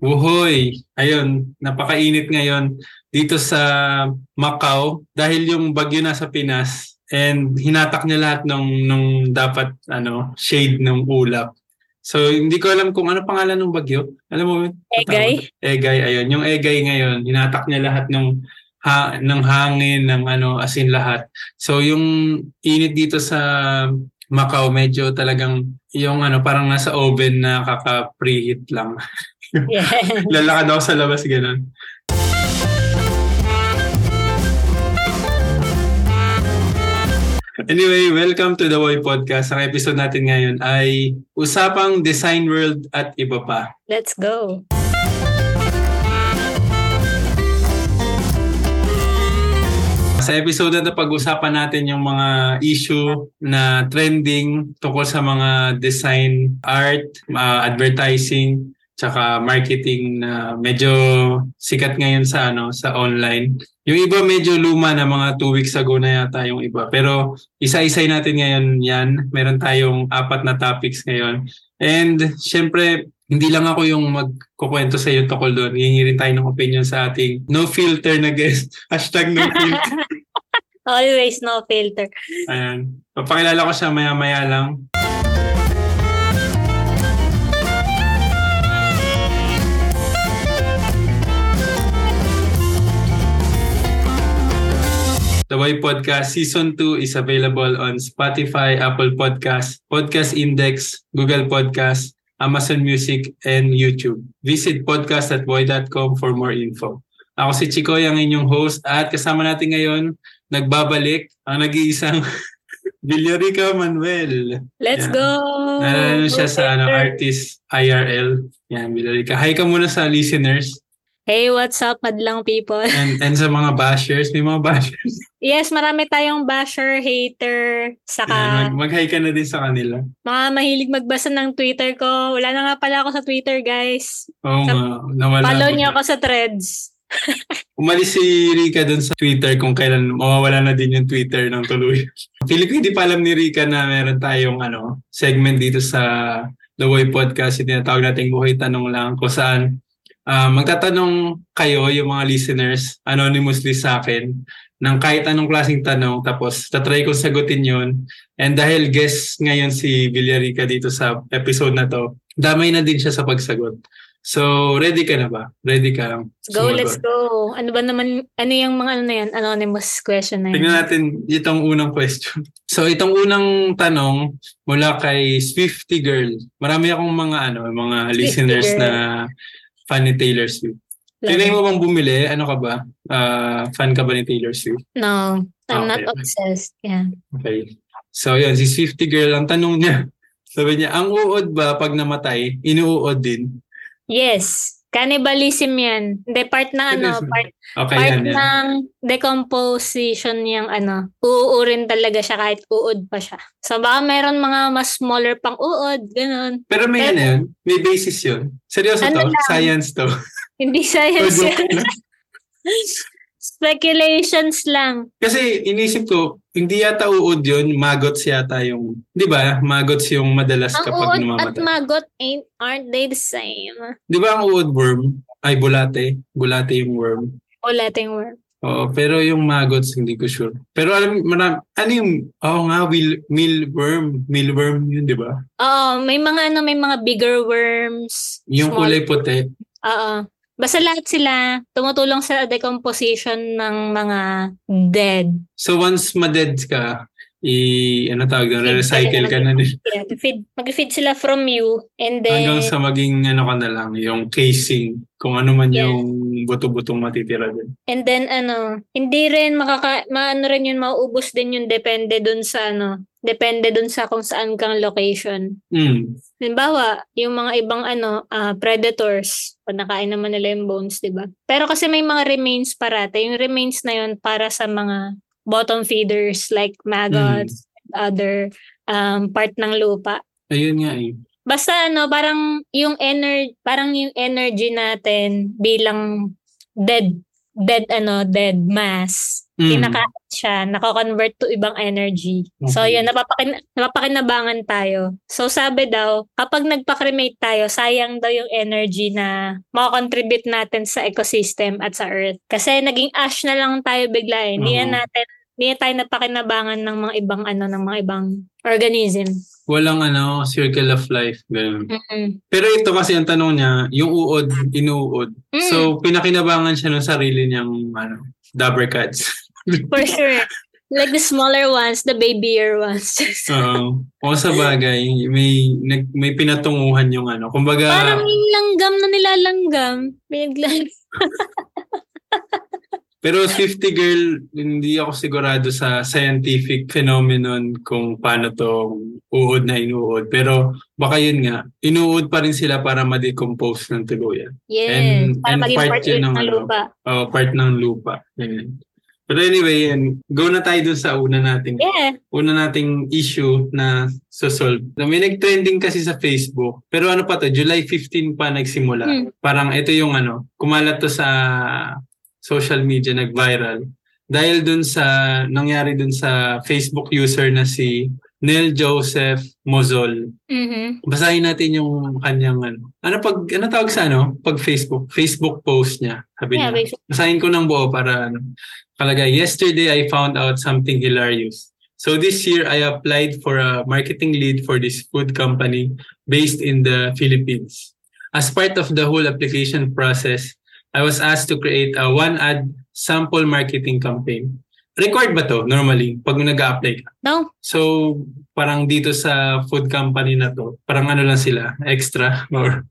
Wuhoy! Ayun, napakainit ngayon dito sa Macau dahil yung bagyo nasa Pinas and hinatak niya lahat ng nung dapat ano shade ng ulap. So hindi ko alam kung ano pangalan ng bagyo. Alam mo? Egay? Egay, ayun. Yung Egay ngayon, hinatak niya lahat ng ha, ng hangin, ng ano, asin lahat. So yung init dito sa Macau, medyo talagang yung ano, parang nasa oven na kaka-preheat lang. Yeah. Lalakad ako sa labas, ganun. Anyway, welcome to the Boy Podcast. Ang episode natin ngayon ay usapang design world at iba pa. Let's go. Sa episode na ito, pag-usapan natin yung mga issue na trending tungkol sa mga design, art, uh, advertising, tsaka marketing na medyo sikat ngayon sa ano sa online. Yung iba medyo luma na mga two weeks ago na yata yung iba. Pero isa-isay natin ngayon yan. Meron tayong apat na topics ngayon. And syempre, hindi lang ako yung magkukwento sa iyo tungkol doon. Hihingi rin tayo ng opinion sa ating no filter na guest. Hashtag no filter. Always no filter. Ayan. Papakilala ko siya maya-maya lang. The Why Podcast Season 2 is available on Spotify, Apple Podcast, Podcast Index, Google Podcast, Amazon Music, and YouTube. Visit podcast.boy.com for more info. Ako si Chikoy, ang inyong host at kasama natin ngayon, nagbabalik ang nag-iisang Villarica Manuel. Let's Yan. go! Nalala siya sa ano, artist IRL. Yan, Villarica. Hi ka muna sa listeners Hey, what's up, madlang people? and, and sa mga bashers. May mga bashers. Yes, marami tayong basher, hater, saka mag- mag-hi ka na din sa kanila. mga mahilig magbasa ng Twitter ko. Wala na nga pala ako sa Twitter, guys. Oo Sa- nga. Follow niyo ako sa threads. Umalis si Rika dun sa Twitter kung kailan mawawala na din yung Twitter ng tuloy. Feeling ko hindi pa alam ni Rika na meron tayong ano, segment dito sa The Way Podcast. Yung tinatawag nating buhay tanong lang kung saan ah, magtatanong kayo, yung mga listeners, anonymously sa akin, ng kahit anong klaseng tanong. Tapos, tatry kong sagutin yun. And dahil guest ngayon si Villarica dito sa episode na to, damay na din siya sa pagsagot. So, ready ka na ba? Ready ka? Let's go, sumagot? let's go. Ano ba naman, ano yung mga ano na yan, anonymous question na Tingnan yan? natin itong unang question. So itong unang tanong mula kay Swifty Girl. Marami akong mga ano, mga listeners Girl. na fan ni Taylor Swift. Tinay mo bang bumili? Ano ka ba? Ah, fan ka ba ni Taylor Swift? No, I'm Okay, not obsessed. Yeah. Okay. So yun, si Swifty Girl, ang tanong niya, sabi niya, ang uod ba pag namatay, inuuod din? Yes. Cannibalism yan. Hindi, part na ano, part, Okay, part yan, yan. ng decomposition yung ano, uuurin talaga siya kahit uod pa siya. So baka meron mga mas smaller pang uod, ganun. Pero may Pero- ano yun? May basis yun? Seryoso to? Ano lang? Science to? Hindi science yan. Speculations lang. Kasi inisip ko, hindi yata uod yun, magots yata yung, di ba? Magots yung madalas Ang kapag uod at namamatay. magot ain't, aren't they the same? Di ba ang uod worm? Ay, bulate. Bulate yung worm. O Latin word. Oo, pero yung magots, hindi ko sure. Pero alam, marami, ano yung, oo nga, will, mealworm. Mealworm yun, di ba? Oo, may mga ano, may mga bigger worms. Yung small- kulay puti. Oo. Basta lahat sila tumutulong sa decomposition ng mga dead. So once ma-dead ka, i, ano tawag doon, recycle ka na din. Yeah, feed, mag-feed sila from you and then Hanggang sa maging ano ka na lang, yung casing. Kung ano man Yeah. yung buto-butong matitira din. and then ano, hindi rin makaka maano rin yun mauubos din yun depende dun sa ano, depende dun sa kung saan kang location. Mm. Halimbawa, yung mga ibang ano, ah, predators, pag nakain naman nila yung bones, 'di ba? Pero kasi may mga remains parate. Yung remains na yun para sa mga bottom feeders like maggots, other um, part ng lupa. Ayun nga eh. Basta ano, parang yung energy, parang yung energy natin bilang dead dead ano, dead mass Mm. kinakain siya, nako-convert to ibang energy. So Okay. yun, napapakin, napapakinabangan tayo. So sabi daw, kapag nagpa-cremate tayo, sayang daw yung energy na makakontribute natin sa ecosystem at sa earth. Kasi naging ash na lang tayo bigla eh. Hindi na natin, hindi na tayo napakinabangan ng mga ibang ano, ng mga ibang organism. Walang ano, circle of life. Ganun. Mm-mm. Pero ito kasi ang tanong niya, yung uod, inuud. Mm, So, pinakinabangan siya ng sarili niyang ano, dabber cats. For sure. Like the smaller ones, the babier ones. Oo. o sa bagay, may, nag, may pinatunguhan yung ano. Kumbaga, Parang yung langgam na nilalanggam. Bigla. pero 50 girl, hindi ako sigurado sa scientific phenomenon kung paano to uod na inuud. Pero baka yun nga, inuud pa rin sila para ma-decompose ng tuluyan. Yes. And- para and maging part part ng ng ano, lupa. O part ng lupa. Ganyan. Pero anyway, yan. Go na tayo dun sa una nating Yeah. una nating issue na so-solve. Na May nag-trending kasi sa Facebook. Pero ano pa to, July 15 pa nagsimula. Hmm. Parang ito yung ano, kumalat to sa social media, nag-viral. Dahil dun sa, nangyari dun sa Facebook user na si Neil Joseph Mozol. Mhm. Basahin natin yung kanyang ano. Ano pag, ano tawag sa ano? Pag Facebook, Facebook post niya. Sabi Yeah, niya. basically. Basahin ko ng buo para ano. Kalagay, yesterday I found out something hilarious. So this year I applied for a marketing lead for this food company based in the Philippines. As part of the whole application process, I was asked to create a one ad sample marketing campaign. Required ba to normally pag nag-apply ka? No? So parang dito sa food company na to, parang ano lang sila, extra or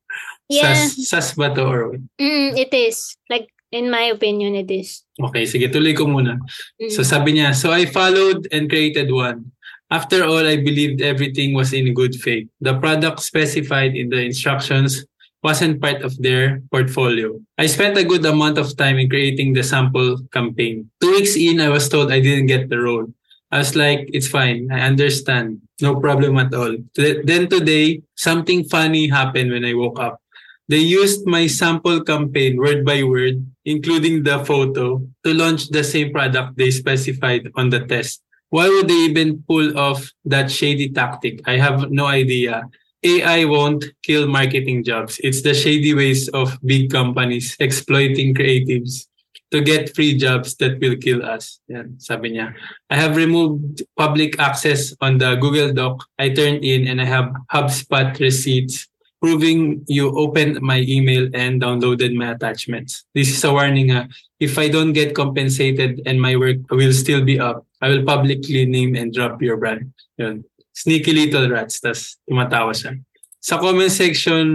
Yeah. sas, sas ba to or Mm, it is. Like, in my opinion, it is. Okay, sige, tuloy ko muna. Mm. So sabi niya, so I followed and created one. After all, I believed everything was in good faith. The product specified in the instructions wasn't part of their portfolio. I spent a good amount of time in creating the sample campaign. Two weeks in, I was told I didn't get the role. I was like, it's fine. I understand. No problem at all. Then today, something funny happened when I woke up. They used my sample campaign word by word, including the photo, to launch the same product they specified on the test. Why would they even pull off that shady tactic? I have no idea. AI won't kill marketing jobs. It's the shady ways of big companies exploiting creatives to get free jobs that will kill us. Yan, sabi niya. I have removed public access on the Google Doc I turned in and I have HubSpot receipts proving you opened my email and downloaded my attachments. This is a warning. ah. If I don't get compensated and my work will still be up, I will publicly name and drop your brand. Yun. Sneaky little rats. Tapos tumatawa siya. Sa comment section,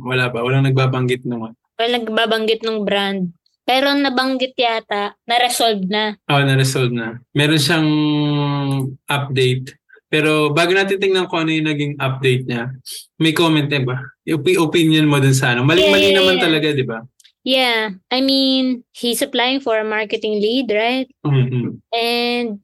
wala pa. Walang nagbabanggit nung Well, nagbabanggit ng brand. Pero nabanggit yata, na-resolve na. Oh, na-resolve na. Meron siyang update. Pero bago natin tingnan kung ano yung naging update niya, may comment eh ba? Opi- opinion mo dun sa ano. Mali-mali Yeah, yeah, naman yeah. talaga, di ba? Yeah. I mean, he's applying for a marketing lead, right? Mhm. And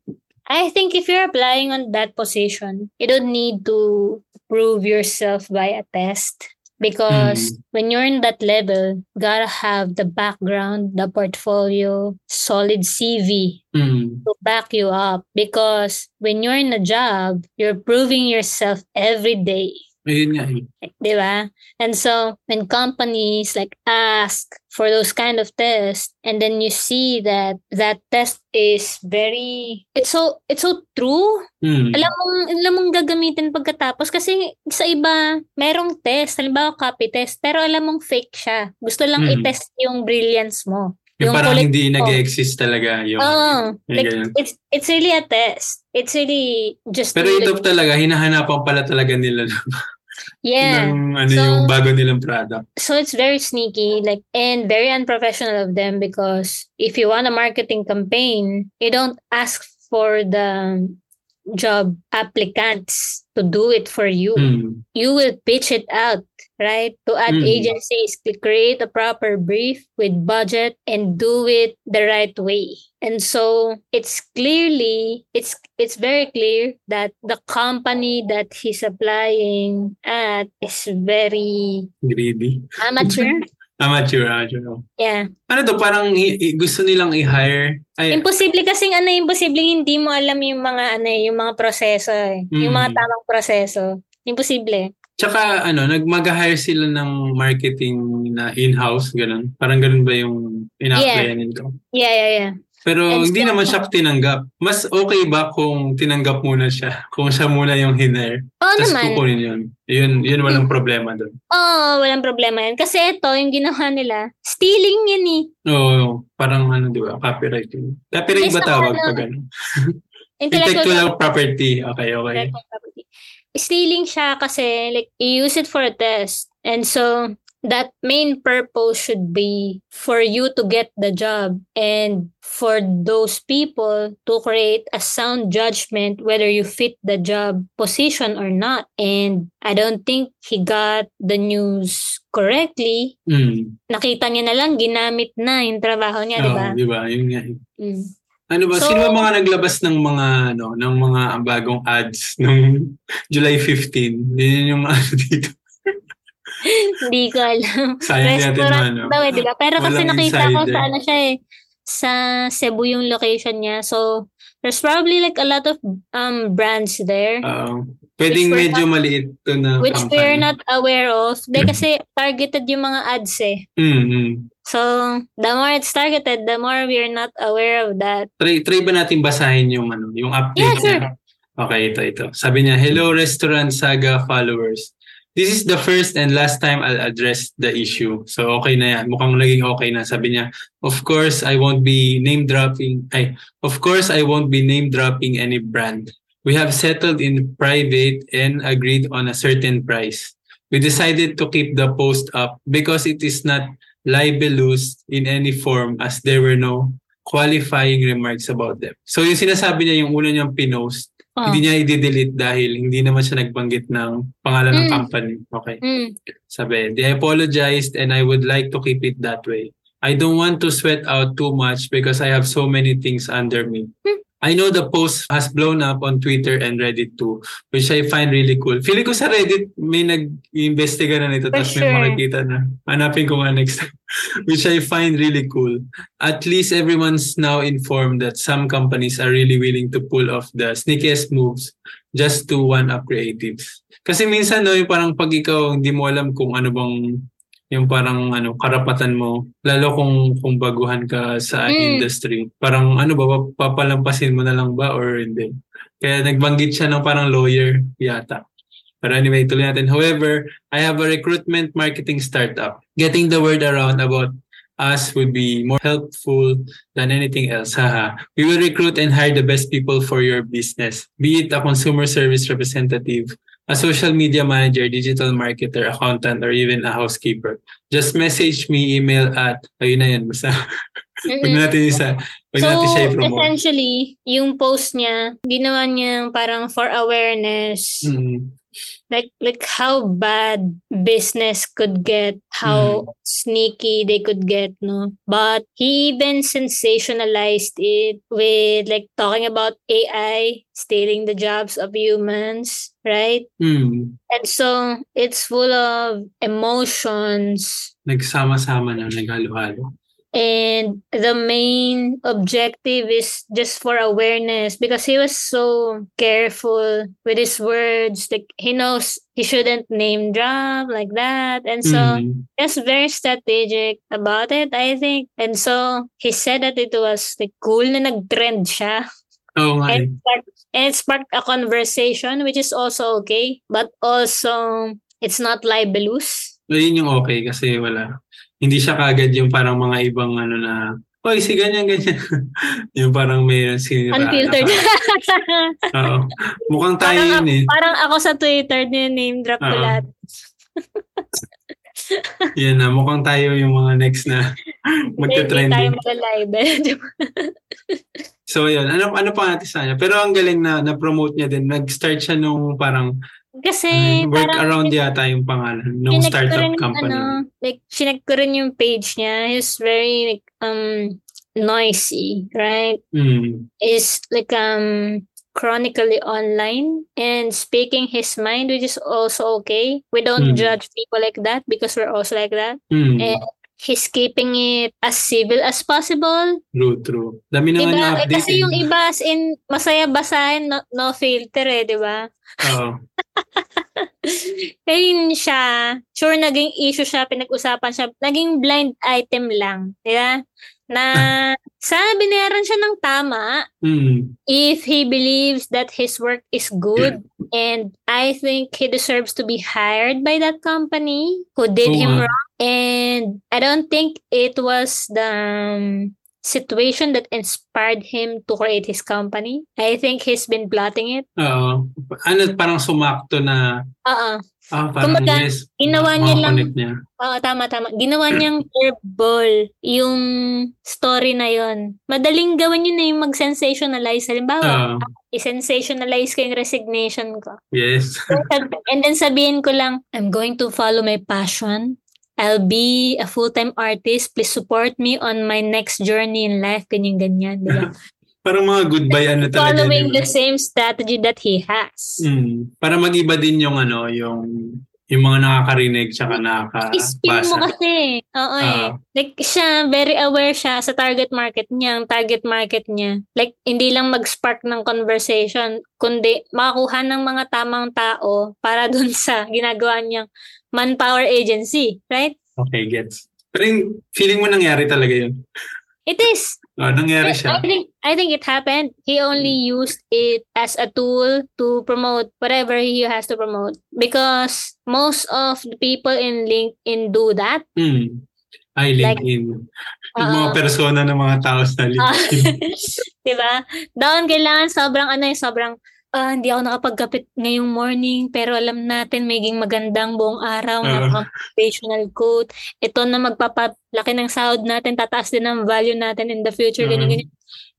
I think if you're applying on that position, you don't need to prove yourself by a test. Because when you're in that level, you gotta have the background, the portfolio, solid CV Mhm. to back you up. Because when you're in a job, you're proving yourself every day. Ayun nga eh. Di ba? And so, when companies like ask for those kind of tests, and then you see that that test is very, it's so, it's so true. Mhm. Alam mong, alam mong gagamitin pagkatapos kasi sa iba, merong test, halimbawa copy test, pero alam mong fake siya. Gusto lang Mm. i-test yung brilliance mo. Yung parang kulit hindi mo. nag-exist talaga yung... Oo. yung like, ganyan. it's, it's really a test. It's really just Pero to- ito talaga, hinahanapan pala talaga nila yeah. ng ano So- yung bago nilang product. so it's very sneaky like and very unprofessional of them because if you want a marketing campaign you don't ask for the job applicants to do it for you Mhm. you will pitch it out right to ad Mm. agencies to create a proper brief with budget and do it the right way and so it's clearly it's it's very clear that the company that he's applying at is very Greedy. amateur Amateur, amateur. oh. Yeah. Ano to, parang i- i- gusto nilang i-hire. Ay, Imposible kasing ano, imposible hindi mo alam yung mga ano, eh, yung mga proseso eh. Yung mga Mm. tamang proseso. Imposible. tsaka ano, nag-hire sila ng marketing na in-house, ganun. Parang ganun ba yung ina-applyanin ko? Yeah, yeah, yeah. Pero And hindi naman siya tinanggap. Mas okay ba kung tinanggap muna siya? Kung siya muna yung hiner? Oo Tapos naman. kukunin yun. Yun, yun walang problema doon. Oo, walang problema yan. Kasi ito, yung ginawa nila, stealing yan eh. Oo, parang ano, di ba? Copyright yun. Copyright Yes, ba tawag ano, pag ano? Intellectual Intellectual property. Okay, okay. intellectual property. Stealing siya kasi like you use it for a test. And so that main purpose should be for you to get the job and for those people to create a sound judgment whether you fit the job position or not. And I don't think he got the news correctly. Mm. Nakita niya na lang, ginamit na yung trabaho niya, di Oo, ba? di ba? Yun nga. eh. Mm. Ano ba? So- sino ba mga naglabas ng mga ano, ng mga bagong ads nung July 15? Yun yung ano dito. Hindi ko alam. Sayang natin Restaurant ano. daw eh, di ba? Pero kasi nakita ko sa ano siya eh, sa Cebu yung location niya. So, there's probably like a lot of um brands there. Oo. Pwedeng medyo maliit to na which company. we're not aware of. Di kasi targeted yung mga ads eh. Mm, mm. So, the more it's targeted, the more we're not aware of that. Try, try ba natin basahin yung ano, yung update Yeah, sure. niya? Okay, ito, ito. Sabi niya, Hello Restaurant Saga followers. This is the first and last time I'll address the issue. So okay na yan. Mukhang naging okay na. Sabi niya, of course, I won't be name dropping. Ay, of course, I won't be name dropping any brand. We have settled in private and agreed on a certain price. We decided to keep the post up because it is not libelous in any form as there were no qualifying remarks about them. So yung sinasabi niya, yung una niyang pinost, Oh. hindi niya i-delete dahil hindi naman siya nagbanggit ng pangalan ng Mm. company. Okay. Mm. Sabi, they apologized and I would like to keep it that way. I don't want to sweat out too much because I have so many things under me. Hmm. I know the post has blown up on Twitter and Reddit too, which I find really cool. Feeling ko sa Reddit may nag-investiga na nito For tapos may sure. makikita na. Hanapin ko nga next time. which I find really cool. At least everyone's now informed that some companies are really willing to pull off the sneakiest moves just to one-up creatives. Kasi minsan no, yung parang pag ikaw hindi mo alam kung ano bang yung parang ano karapatan mo lalo kung kung baguhan ka sa Mm. industry parang ano ba pap- papalampasin mo na lang ba or hindi kaya nagbanggit siya ng parang lawyer yata pero anyway tuloy natin however I have a recruitment marketing startup getting the word around about us would be more helpful than anything else. Haha. We will recruit and hire the best people for your business, be it a consumer service representative, a social media manager, digital marketer, accountant, or even a housekeeper. Just message me, email at, ayun na yun, basta, huwag natin isa, huwag natin siya So, i-promote. essentially, yung post niya, ginawa niya parang for awareness. Mm. Like like how bad business could get how Mm. sneaky they could get no but he even sensationalized it with like talking about ai stealing the jobs of humans right Mm. and so it's full of emotions Nagsama-sama na, naghalo-halo. And the main objective is just for awareness because he was so careful with his words like he knows he shouldn't name drop like that and so Mm. just very strategic about it i think and so he said that it was like cool na nag-trend siya eh. and, sparked, and it sparked a conversation which is also okay but also it's not libelous Yun yung okay kasi wala. Hindi siya kagad yung parang mga ibang ano na, Oy, si ganyan, ganyan. yung parang may sinira. unfiltered Oo. Mukhang tayo Parang, yun eh. parang ako sa Twitter, name drop ko lahat. Yan na, mukhang tayo yung mga next na Hindi tayo di ba? So yun, ano ano pa natin sa kanya? Pero ang galing na na-promote niya din. Nag-start siya nung parang Kasi uh, work parang around yata yung pangalan ko startup rin company. Ano, like, chinek ko rin yung page niya. He's very, like, um, noisy, right? Mm. Is like, um, chronically online and speaking his mind, which is also okay. We don't Mm. judge people like that because we're also like that. Mm. And he's keeping it as civil as possible. True, true. Dami naman Diba? Eh, update. kasi yung iba as in masaya basahin, no, no filter eh, di ba? Oo. Ayun siya, sure naging issue siya, pinag-usapan siya, naging blind item lang, di ba? Na sana binayaran siya ng tama Mm. if he believes that his work is good and I think he deserves to be hired by that company who did Oo him nga. wrong and I don't think it was the um, situation that inspired him to create his company. I think he's been plotting it. Oo. Ano, parang sumakto na, Oo. Ah, parang Kumbaga, yes. ginawa niya lang- niya. Oo, tama, tama. Ginawa niyang curveball yung story na yon. Madaling gawin yun na yung mag-sensationalize. Halimbawa, Oo. i-sensationalize ko yung resignation ko. yes. And then sabihin ko lang, I'm going to follow my passion. I'll be a full-time artist. Please support me on my next journey in life. Ganyan-ganyan. Diba? parang mga goodbye ano talaga. Following the same strategy that he has. Mm. Para mag-iba din yung ano, yung yung mga nakakarinig tsaka Spin mo kasi. Oo eh. Ah. Like siya, very aware siya sa target market niya. Ang target market niya. Like, hindi lang mag-spark ng conversation, kundi makakuha ng mga tamang tao para dun sa ginagawa niyang manpower agency. Right? Okay, gets. Pero yung feeling mo nangyari talaga yun. It is. Oh, nangyari I siya. think I think it happened. He only used it as a tool to promote whatever he has to promote because most of the people in LinkedIn do that. Mm. Ay, Like, LinkedIn. yung mga Oo. persona ng mga tao sa Ah, LinkedIn. 'Di ba? Doon kailangan sobrang ano eh, sobrang ah, hindi ako nakapagkapit ngayong morning pero alam natin maging magandang buong araw Oo. na motivational quote. Ito na magpapalaki ng sahod natin, tataas din ang value natin in the future, Oo. ganyan, ganyan.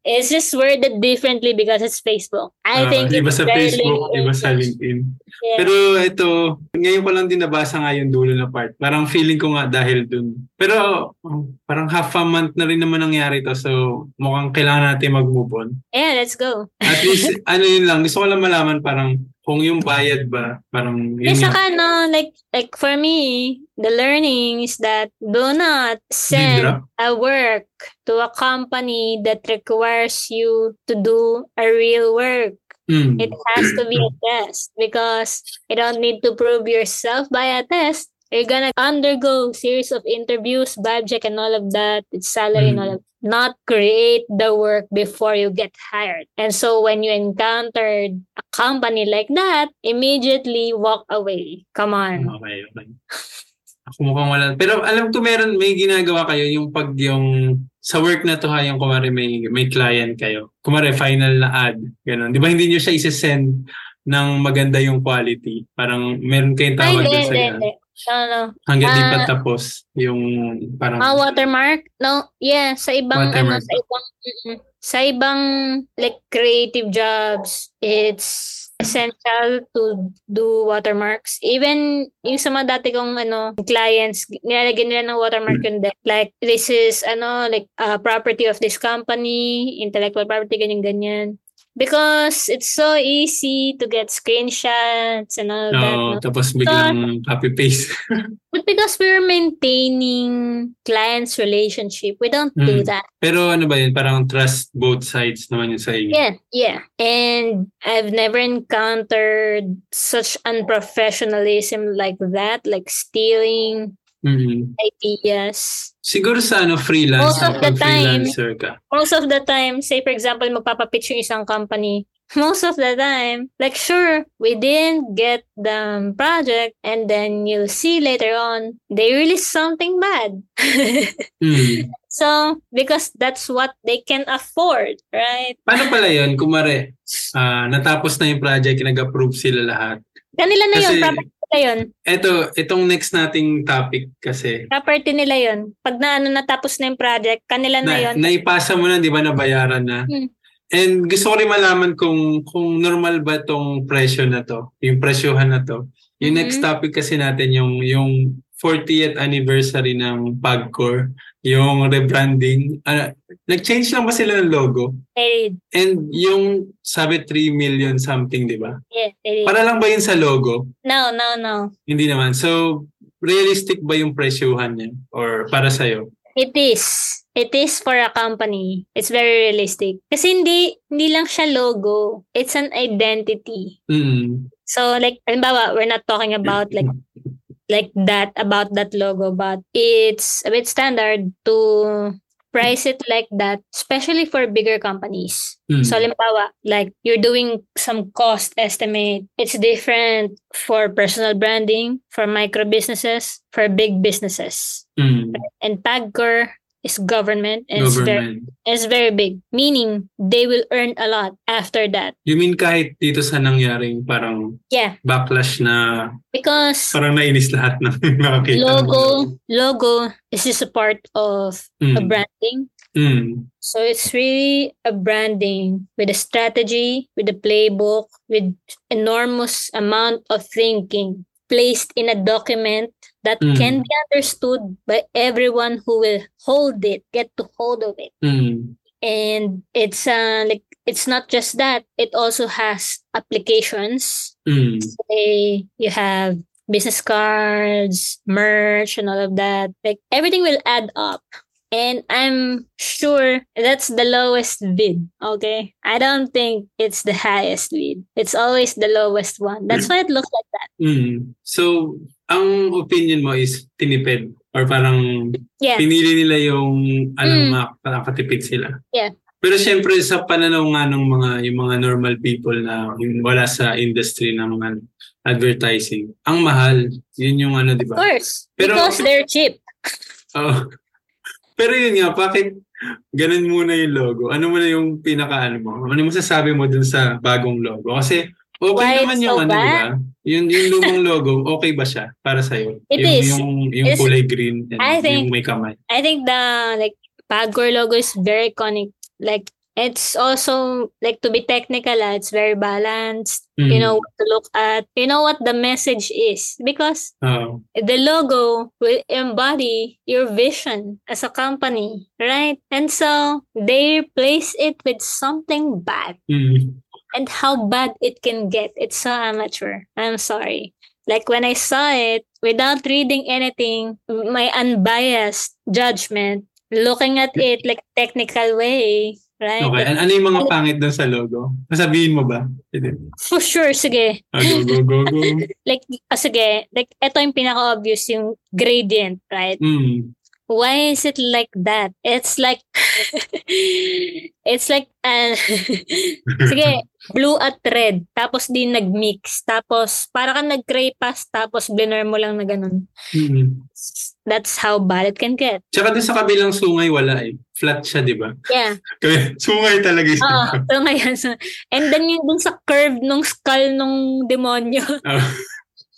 It's just worded differently because it's Facebook. I Ah, think iba it's sa Facebook, iba sa LinkedIn. LinkedIn. Yeah. Pero ito, ngayon ko lang din nabasa nga yung dulo na part. Parang feeling ko nga dahil dun. Pero oh, parang half a month na rin naman nangyari to. So mukhang kailangan natin mag-move on. yeah, let's go. At least, ano yun lang. Gusto ko lang malaman parang kung yung bayad ba, parang yun Yes, nga. saka no, like like for me, the learning is that do not send a work to a company that requires you to do a real work. Mm. It has to be a test because you don't need to prove yourself by a test. You're gonna undergo series of interviews, vibe check, and all of that. It's salary and all of not create the work before you get hired. And so when you encountered a company like that, immediately walk away. Come on. Okay, okay. Ako mukhang wala. Pero alam ko meron, may ginagawa kayo yung pag yung sa work na to ha, yung kumari may, may client kayo. Kumari final na ad. Ganun. Di ba hindi nyo siya isa-send ng maganda yung quality? Parang meron kayong Ay, tawag hindi, doon sa ganun. Hindi. No, no. Hanggang di Ah. pa tapos yung parang Ah, watermark? No, yeah, sa ibang ano, sa ibang mm-mm. sa ibang like creative jobs, it's essential to do watermarks. Even yung sa mga dati kong ano, clients, nilalagyan nila ng watermark yun din. Like, this is ano, like uh, property of this company, intellectual property, ganyan-ganyan. Because it's so easy to get screenshots and all that. Oo, no? tapos biglang copy-paste. But because we're maintaining client's relationship, we don't do Mm. that. Pero ano ba yun? Parang trust both sides naman yun sa inyo. Yeah, yeah. And I've never encountered such unprofessionalism like that, like stealing Mhm. ideas. Siguro sa ano, freelance, Most of the time- ka. Most of the time, say for example, magpapapitch yung isang company, most of the time, like sure, we didn't get the project and then you'll see later on, they release something bad. Mm. So, because that's what they can afford, right? Paano pala yun? Kumare, ah, natapos na yung project, nag-approve sila lahat. Kanila na yun, Kasi- property nila yun. Eto, itong next nating topic kasi, Property nila yun. Pag na ano natapos na yung project, kanila na, na, yun. naipasa mo na, di ba, nabayaran na. Hmm. And gusto ko rin malaman kung kung normal ba tong presyo na to, yung presyohan na to. Yung next topic kasi natin yung yung 40th anniversary ng Pagcor, yung rebranding. Ah, nag-change lang ba sila ng logo? They did. And yung sabi 3 million something, di ba? Yeah, they did. Para lang ba yun sa logo? No, no, no. Hindi naman. So, realistic ba yung presyuhan niya? Or para sa'yo? It is. It is for a company. It's very realistic. Kasi hindi, hindi lang siya logo. It's an identity. Mm. So like, halimbawa, we're not talking about like like that about that logo, but it's a bit standard to price it like that, especially for bigger companies. Mm. So like you're doing some cost estimate. It's different for personal branding, for micro businesses, for big businesses. Mm. And Pagcor is government and it's very, Government. it's very big. Meaning they will earn a lot after that. You mean kahit dito sa nangyaring parang Yeah. backlash na Because parang nainis lahat ng nakakita. logo logo is just a part of Mm. a branding Mm. so it's really a branding with a strategy with a playbook with enormous amount of thinking placed in a document that Mm. can be understood by everyone who will hold it get to hold of it Mm. and it's uh like it's not just that it also has applications Mm. say you have business cards, merch, and all of that. Like everything will add up. And I'm sure that's the lowest bid. Okay. I don't think it's the highest bid. It's always the lowest one. That's why it looks like that. Mm. So, ang opinion mo is tinipid or parang Yeah. pinili nila yung alam Mm. mm. makakatipid sila. Yeah. Pero syempre sa pananaw nga ng mga yung mga normal people na wala sa industry ng mga advertising, ang mahal. Yun yung ano, di Of ba? course. Pero- because they're cheap. Oo. Pero yun nga, bakit ganun muna yung logo? Ano muna yung pinaka ano mo? Ano masasabi mo dun sa bagong logo? Kasi okay Why naman yung so ano, ba? Yung, yung lumang logo, okay ba siya para sa'yo? It yung, is. Yung, yung It's- kulay green and I think- yung may kamay. I think the like Pagcor logo is very iconic. Like it's also like to be technical, ah, it's very balanced. Mm. You know what to look at. You know what the message is because Oo. the logo will embody your vision as a company, right? And so they replace it with something bad. Mm. And how bad it can get. It's so amateur. I'm sorry. Like when I saw it, without reading anything, my unbiased judgment, looking at it like technical way, right? Okay. An- ano yung mga pangit dun sa logo? Sabihin mo ba? For sure, sige. Ah, go, go, go, go. Like, ah, sige, like, ito yung pinaka-obvious, yung gradient, right? Mm. Why is it like that? It's like, it's like, uh, sige, blue at red, tapos di nag-mix, tapos para ka nag-crepas, tapos blender mo lang na ganun. Mm. That's how bad it can get. Tsaka dun sa kabilang sungay, wala eh. Flat siya, di ba? Yeah. Kaya sungay talaga siya. Oo. so ngayon, so, and then yung dun sa curve nung skull nung demonyo, Ah.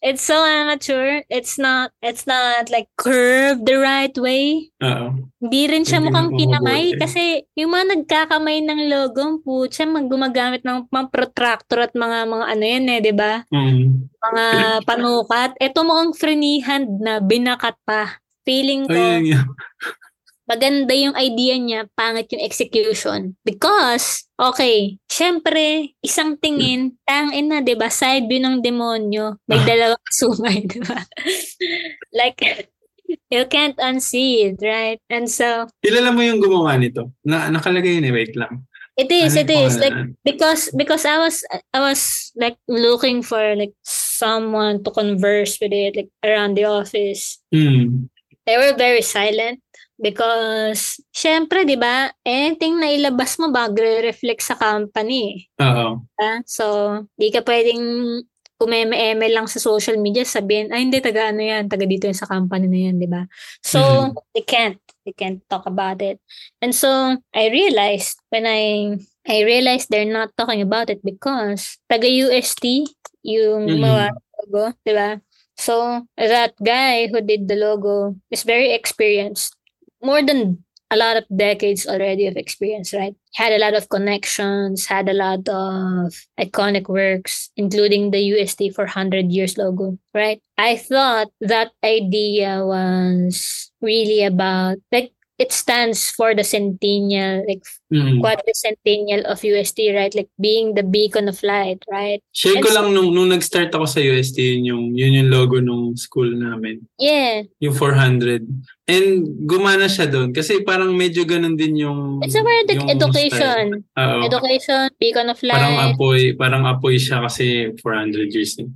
It's so amateur. It's not, it's not like curved the right way. Oo. Hindi rin siya Hindi mukhang na kinamay mabuti. kasi yung mga nagkakamay ng logo, putya, mag gumagamit ng mga protractor at mga mga ano yan eh, 'di ba? Mm. Mga panukat. Ito mukhang freehand na binakat pa. Feeling ko Ayun nga. Maganda yung idea niya, pangit yung execution. Because, okay, syempre, isang tingin, tangin na, di ba? Side view ng demonyo, may Ah. dalawang sungay, di ba? like, you can't unsee it, right? And so, Kilala mo yung gumawa nito? Na, nakalagay yun eh. Wait lang. it is, Ano it is. Like, because, because I was, I was like looking for like someone to converse with it, like around the office. Mm. they were very silent because syempre 'di ba anything na ilabas mo bagre-reflect sa company Oo. ah so di ka pwedeng umeme-eme lang sa social media sabihin ay hindi taga ano yan taga dito yan sa company na yan 'di ba so Mhm. they can't they can't talk about it and so I realized when I I realized they're not talking about it because taga UST yung Mhm. mga logo 'di ba So that guy who did the logo is very experienced, more than a lot of decades already of experience, right? Had a lot of connections, had a lot of iconic works, including the UST for 100 years logo, right? I thought that idea was really about, like, it stands for the centennial, like Mm. quadricentennial of UST, right? Like being the beacon of light, right? Share ko lang nung, nung nag-start ako sa UST, yun yung, yun yung logo nung school namin. Yeah, Yung 400. And gumana siya doon kasi parang medyo ganun din yung it's a very yung like education. Education, beacon of Parang light. apoy, parang apoy siya kasi 400 years. na.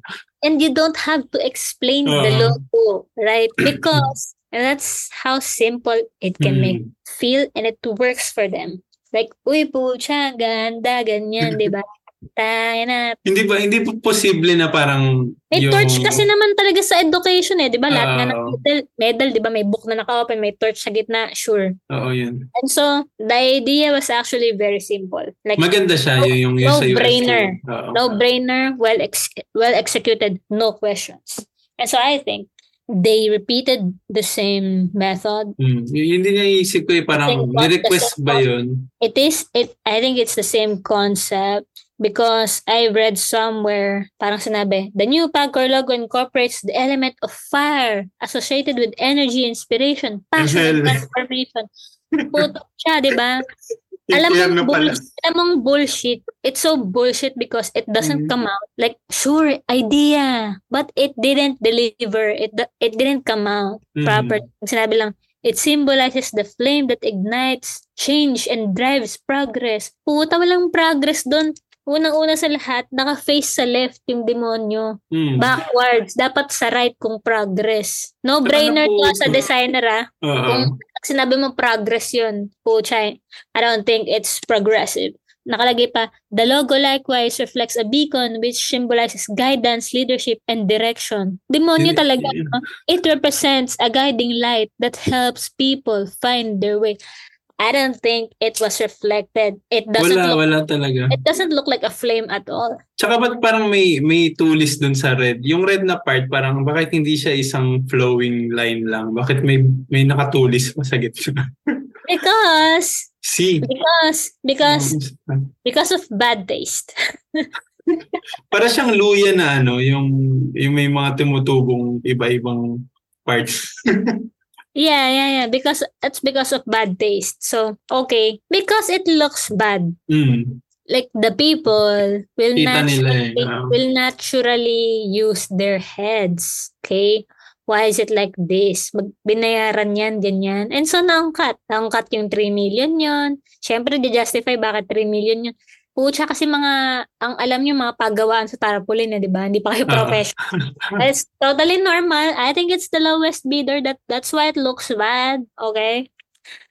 and you don't have to explain the Oo. logo, right? Because that's how simple it can Mm. make feel and it works for them. Like, uy, pucha, ganda, ganyan, di ba? Tayo na. Hindi ba hindi po posible na parang May yung torch kasi naman talaga sa education eh, di ba? Lahat nga ng medal, medal, di ba? May book na naka-open, may torch sa gitna, sure. Oo, yun. And so, the idea was actually very simple. Like, Maganda siya yung, yung, yung sa UST. no-brainer. Oo. no-brainer, well ex- well executed, no questions. And so I think they repeated the same method. Mm. Yun din yung isip ko eh, parang the ba yun? It is it I think it's the same concept because I read somewhere parang sinabi, the new Pagcor logo incorporates the element of fire associated with energy, inspiration, passion, and transformation. Puto siya, di ba? Alam mo, pala. bullshit, alam mong bullshit. It's so bullshit because it doesn't Mhm. come out. Like, sure, idea. But it didn't deliver. It it didn't come out Mhm. proper. Sinabi lang, it symbolizes the flame that ignites change and drives progress. Puta, walang progress doon. Unang-una sa lahat, naka-face sa left yung demonyo. Mm. Backwards. Dapat sa right kung progress. No-brainer Ano to sa designer ah. Oo. Kung sinabi mo progress yun, pucha, I don't think it's progressive. Nakalagay pa, the logo likewise reflects a beacon which symbolizes guidance, leadership, and direction. Demonyo talaga. no? It represents a guiding light that helps people find their way. I don't think it was reflected. It doesn't Wala, look wala talaga. it doesn't look like a flame at all. Tsaka ba't parang may may tulis dun sa red? Yung red na part, parang bakit hindi siya isang flowing line lang? Bakit may may nakatulis pa sa gitna? Because See? because because because of bad taste. Para siyang luya na ano, yung, yung may mga tumutubong iba-ibang parts. Yeah, yeah, yeah. Because it's because of bad taste. So okay, because it looks bad. mm. Like the people will Kita nila eh. naturally Oo. will naturally use their heads. Okay. Why is it like this? Mag binayaran yan, ganyan. And so, naangkat. Naangkat yung 3 million yon. Siyempre, di-justify bakit 3 million yun. Pucha, kasi mga, ang alam nyo, mga paggawaan sa tarpaulin, eh, di ba? Hindi pa kayo Oo. professional. It's totally normal. I think it's the lowest bidder. That That's why it looks bad. Okay?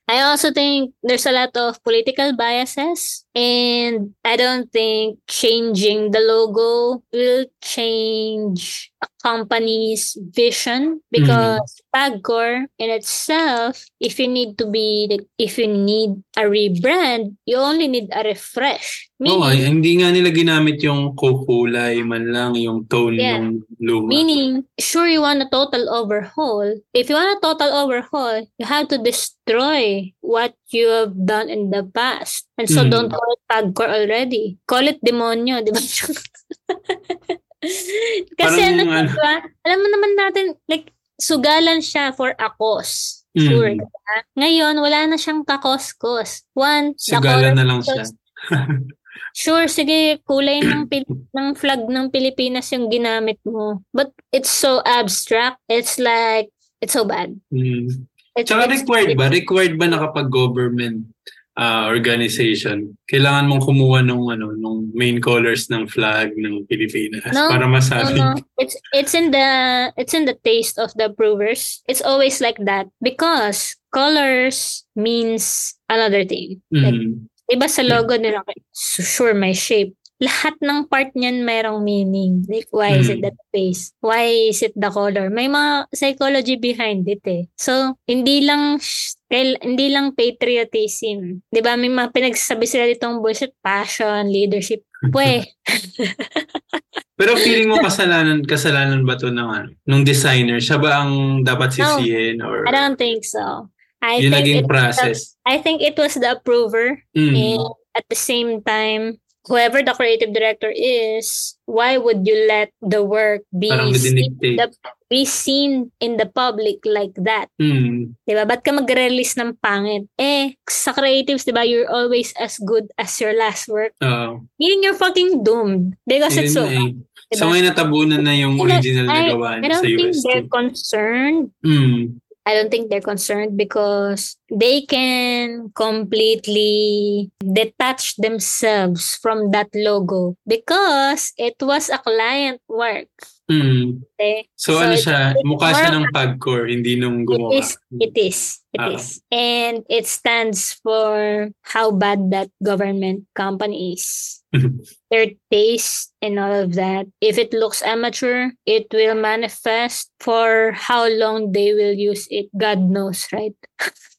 I also think there's a lot of political biases and I don't think changing the logo will change a company's vision because Pagcor in itself, if you need to be, if you need a rebrand, you only need a refresh. Meaning, ay, hindi nga nila ginamit yung kukulay man lang, yung tone Yeah. ng luma. Meaning, sure you want a total overhaul. If you want a total overhaul, you have to destroy what you have done in the past. And so Mm. don't call it Pagcor already. Call it demonyo, di ba? Kasi Parang ano, ano- di ba? Alam mo naman natin, like, sugalan siya for a cause. Mm. Sure. di ba? Ngayon, wala na siyang kakos-kos. One, Sugalan na lang siya. Sure, sige, kulay ng, Pil- ng flag ng Pilipinas yung ginamit mo. But it's so abstract. It's like, it's so bad. Mm. It's, Tsaka it's- required ba? Required ba na kapag government ah, organization, kailangan mong kumuha nung ano, nung main colors ng flag ng Pilipinas No, para No, masabi. no. It's it's in the it's in the taste of the approvers. It's always like that because colors means another thing. Like, Mm. iba sa logo nila, sure may shape. Lahat ng part niyan mayroong meaning. Like, why is it Mm. that face? Why is it the color? May mga psychology behind it eh. So, hindi lang sh- kail- hindi lang patriotism. 'Di ba May mga pinagsasabi sila ditong bullshit, passion, leadership. Pwe, Pero feeling mo kasalanan kasalanan ba to ng ano, nung designer? Siya ba ang dapat No, sisihin or I don't think so. I yung think naging process? I think it was the approver Mm. and at the same time whoever the creative director is, why would you let the work be seen, the, be seen in the public like that? Hmm. 'Di ba? Ba't ka mag-release ng pangit? Eh, sa creatives, 'di ba, you're always as good as your last work. Oo. Meaning you're fucking doomed. Because it's so eh. diba? So ngayon natabunan na yung I original na gawa I don't sa think they're concerned. Hmm. I don't think they're concerned because they can completely detach themselves from that logo because it was a client work. Hmm. Okay? So, So, ano siya, mukha siya ng pagcore, hindi nung It gumawa. is, it is, it Ah. is. And it stands for how bad that government company is. Their taste and all of that. If it looks amateur, it will manifest for how long they will use it. God knows, right?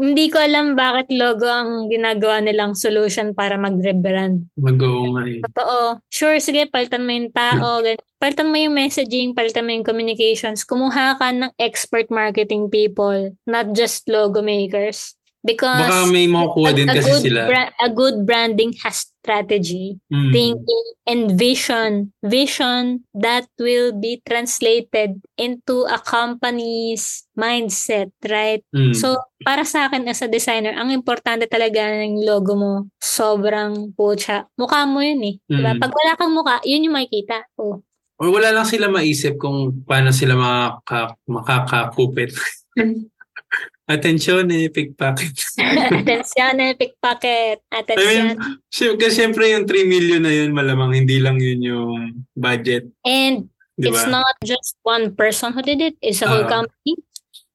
Hindi ko alam bakit logo ang ginagawa nilang solution para mag-rebrand. Mag-oo nga eh. Totoo. Sure, sige, palitan mo yung tao. ganun. Palitan mo yung messaging, palitan mo yung communications. Kumuha ka ng expert marketing people, not just logo makers. Because Baka may makukuha din a, kasi good sila. bra- a good branding has strategy, Hmm. thinking, and vision. Vision that will be translated into a company's mindset, right? Hmm. So, para sa akin as a designer, ang importante talaga ng logo mo, sobrang pucha. Mukha mo yun eh. Diba? Mm. Pag wala kang mukha, yun yung makikita. Oh. Or wala lang sila maisip kung paano sila makaka, makakakupit. Atensyon eh, pickpocket. Atensyon eh, pickpocket. I Atensyon. mean, sy- kasi syempre yung 3 million na yun, malamang hindi lang yun yung budget. And Di it's not just one person who did it. It's a whole Ah. company.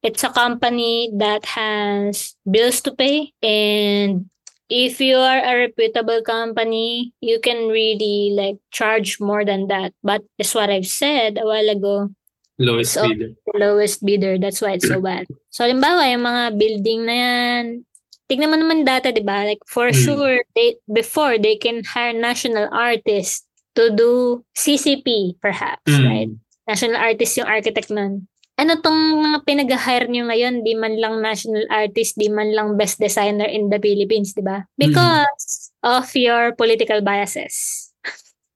It's a company that has bills to pay. And if you are a reputable company, you can really like charge more than that. But as what I've said a while ago, Lowest So, bidder. lowest bidder. That's why it's so bad. So, halimbawa, yung mga building na yan, tignan mo naman data, di ba? Like, for Hmm. sure, they, before, they can hire national artists to do CCP, perhaps, Hmm. right? National artist yung architect nun. Ano tong mga pinag-hire nyo ngayon? Di man lang national artist, di man lang best designer in the Philippines, di ba? Because of your political biases.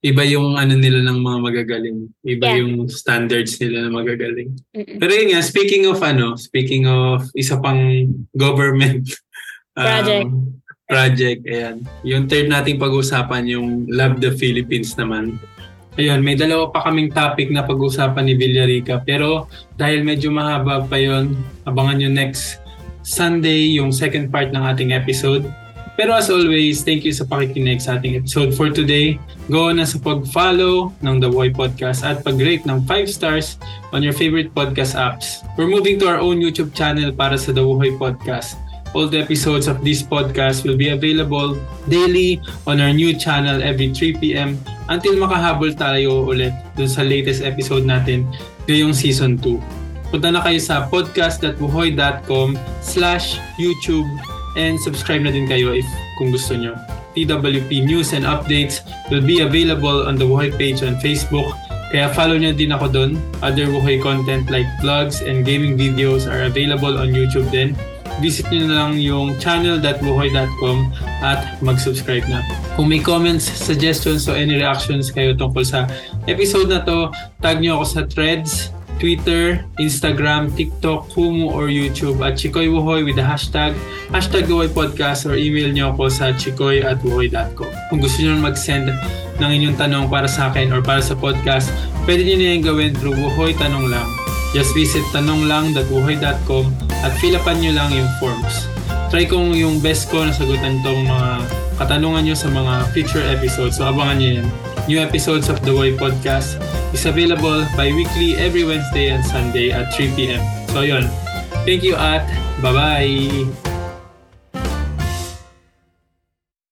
Iba yung ano nila ng mga magagaling. Iba Yeah. yung standards nila ng magagaling. Mm-mm. Pero yun nga, speaking of ano, speaking of isa pang government um, Project. project, ayan. Yung third nating pag-usapan, yung Love the Philippines naman. Ayun, may dalawa pa kaming topic na pag-usapan ni Villarica. Pero dahil medyo mahaba pa yon abangan nyo next Sunday yung second part ng ating episode. Pero as always, thank you sa pakikinig sa ating episode for today. Go na sa pag-follow ng The Boy Podcast at pag-rate ng 5 stars on your favorite podcast apps. We're moving to our own YouTube channel para sa The Wuhoy Podcast. All the episodes of this podcast will be available daily on our new channel every 3pm until makahabol tayo ulit dun sa latest episode natin ngayong season 2. Punta na kayo sa podcast.wuhoy.com slash YouTube and subscribe na din kayo if kung gusto nyo. TWP news and updates will be available on the Wuhoy page on Facebook. Kaya follow nyo din ako doon. Other Wuhoy content like vlogs and gaming videos are available on YouTube din. Visit nyo na lang yung channel.wuhoy.com at mag-subscribe na. Kung may comments, suggestions, o any reactions kayo tungkol sa episode na to, tag nyo ako sa threads, Twitter, Instagram, TikTok, Kumu, or YouTube at Chikoy Wuhoy with the hashtag hashtag Wuhoy Podcast or email nyo ako sa chikoy at wuhoy.com. Kung gusto nyo mag-send ng inyong tanong para sa akin or para sa podcast, pwede nyo na yung gawin through Wuhoy Tanong Lang. Just visit tanonglang.wuhoy.com at fill upan nyo lang yung forms. Try kong yung best ko na sagutan tong mga katanungan nyo sa mga future episodes. So abangan nyo yan. New episodes of The Way Podcast is available bi-weekly every Wednesday and Sunday at 3 p.m. So yun. Thank you at bye-bye!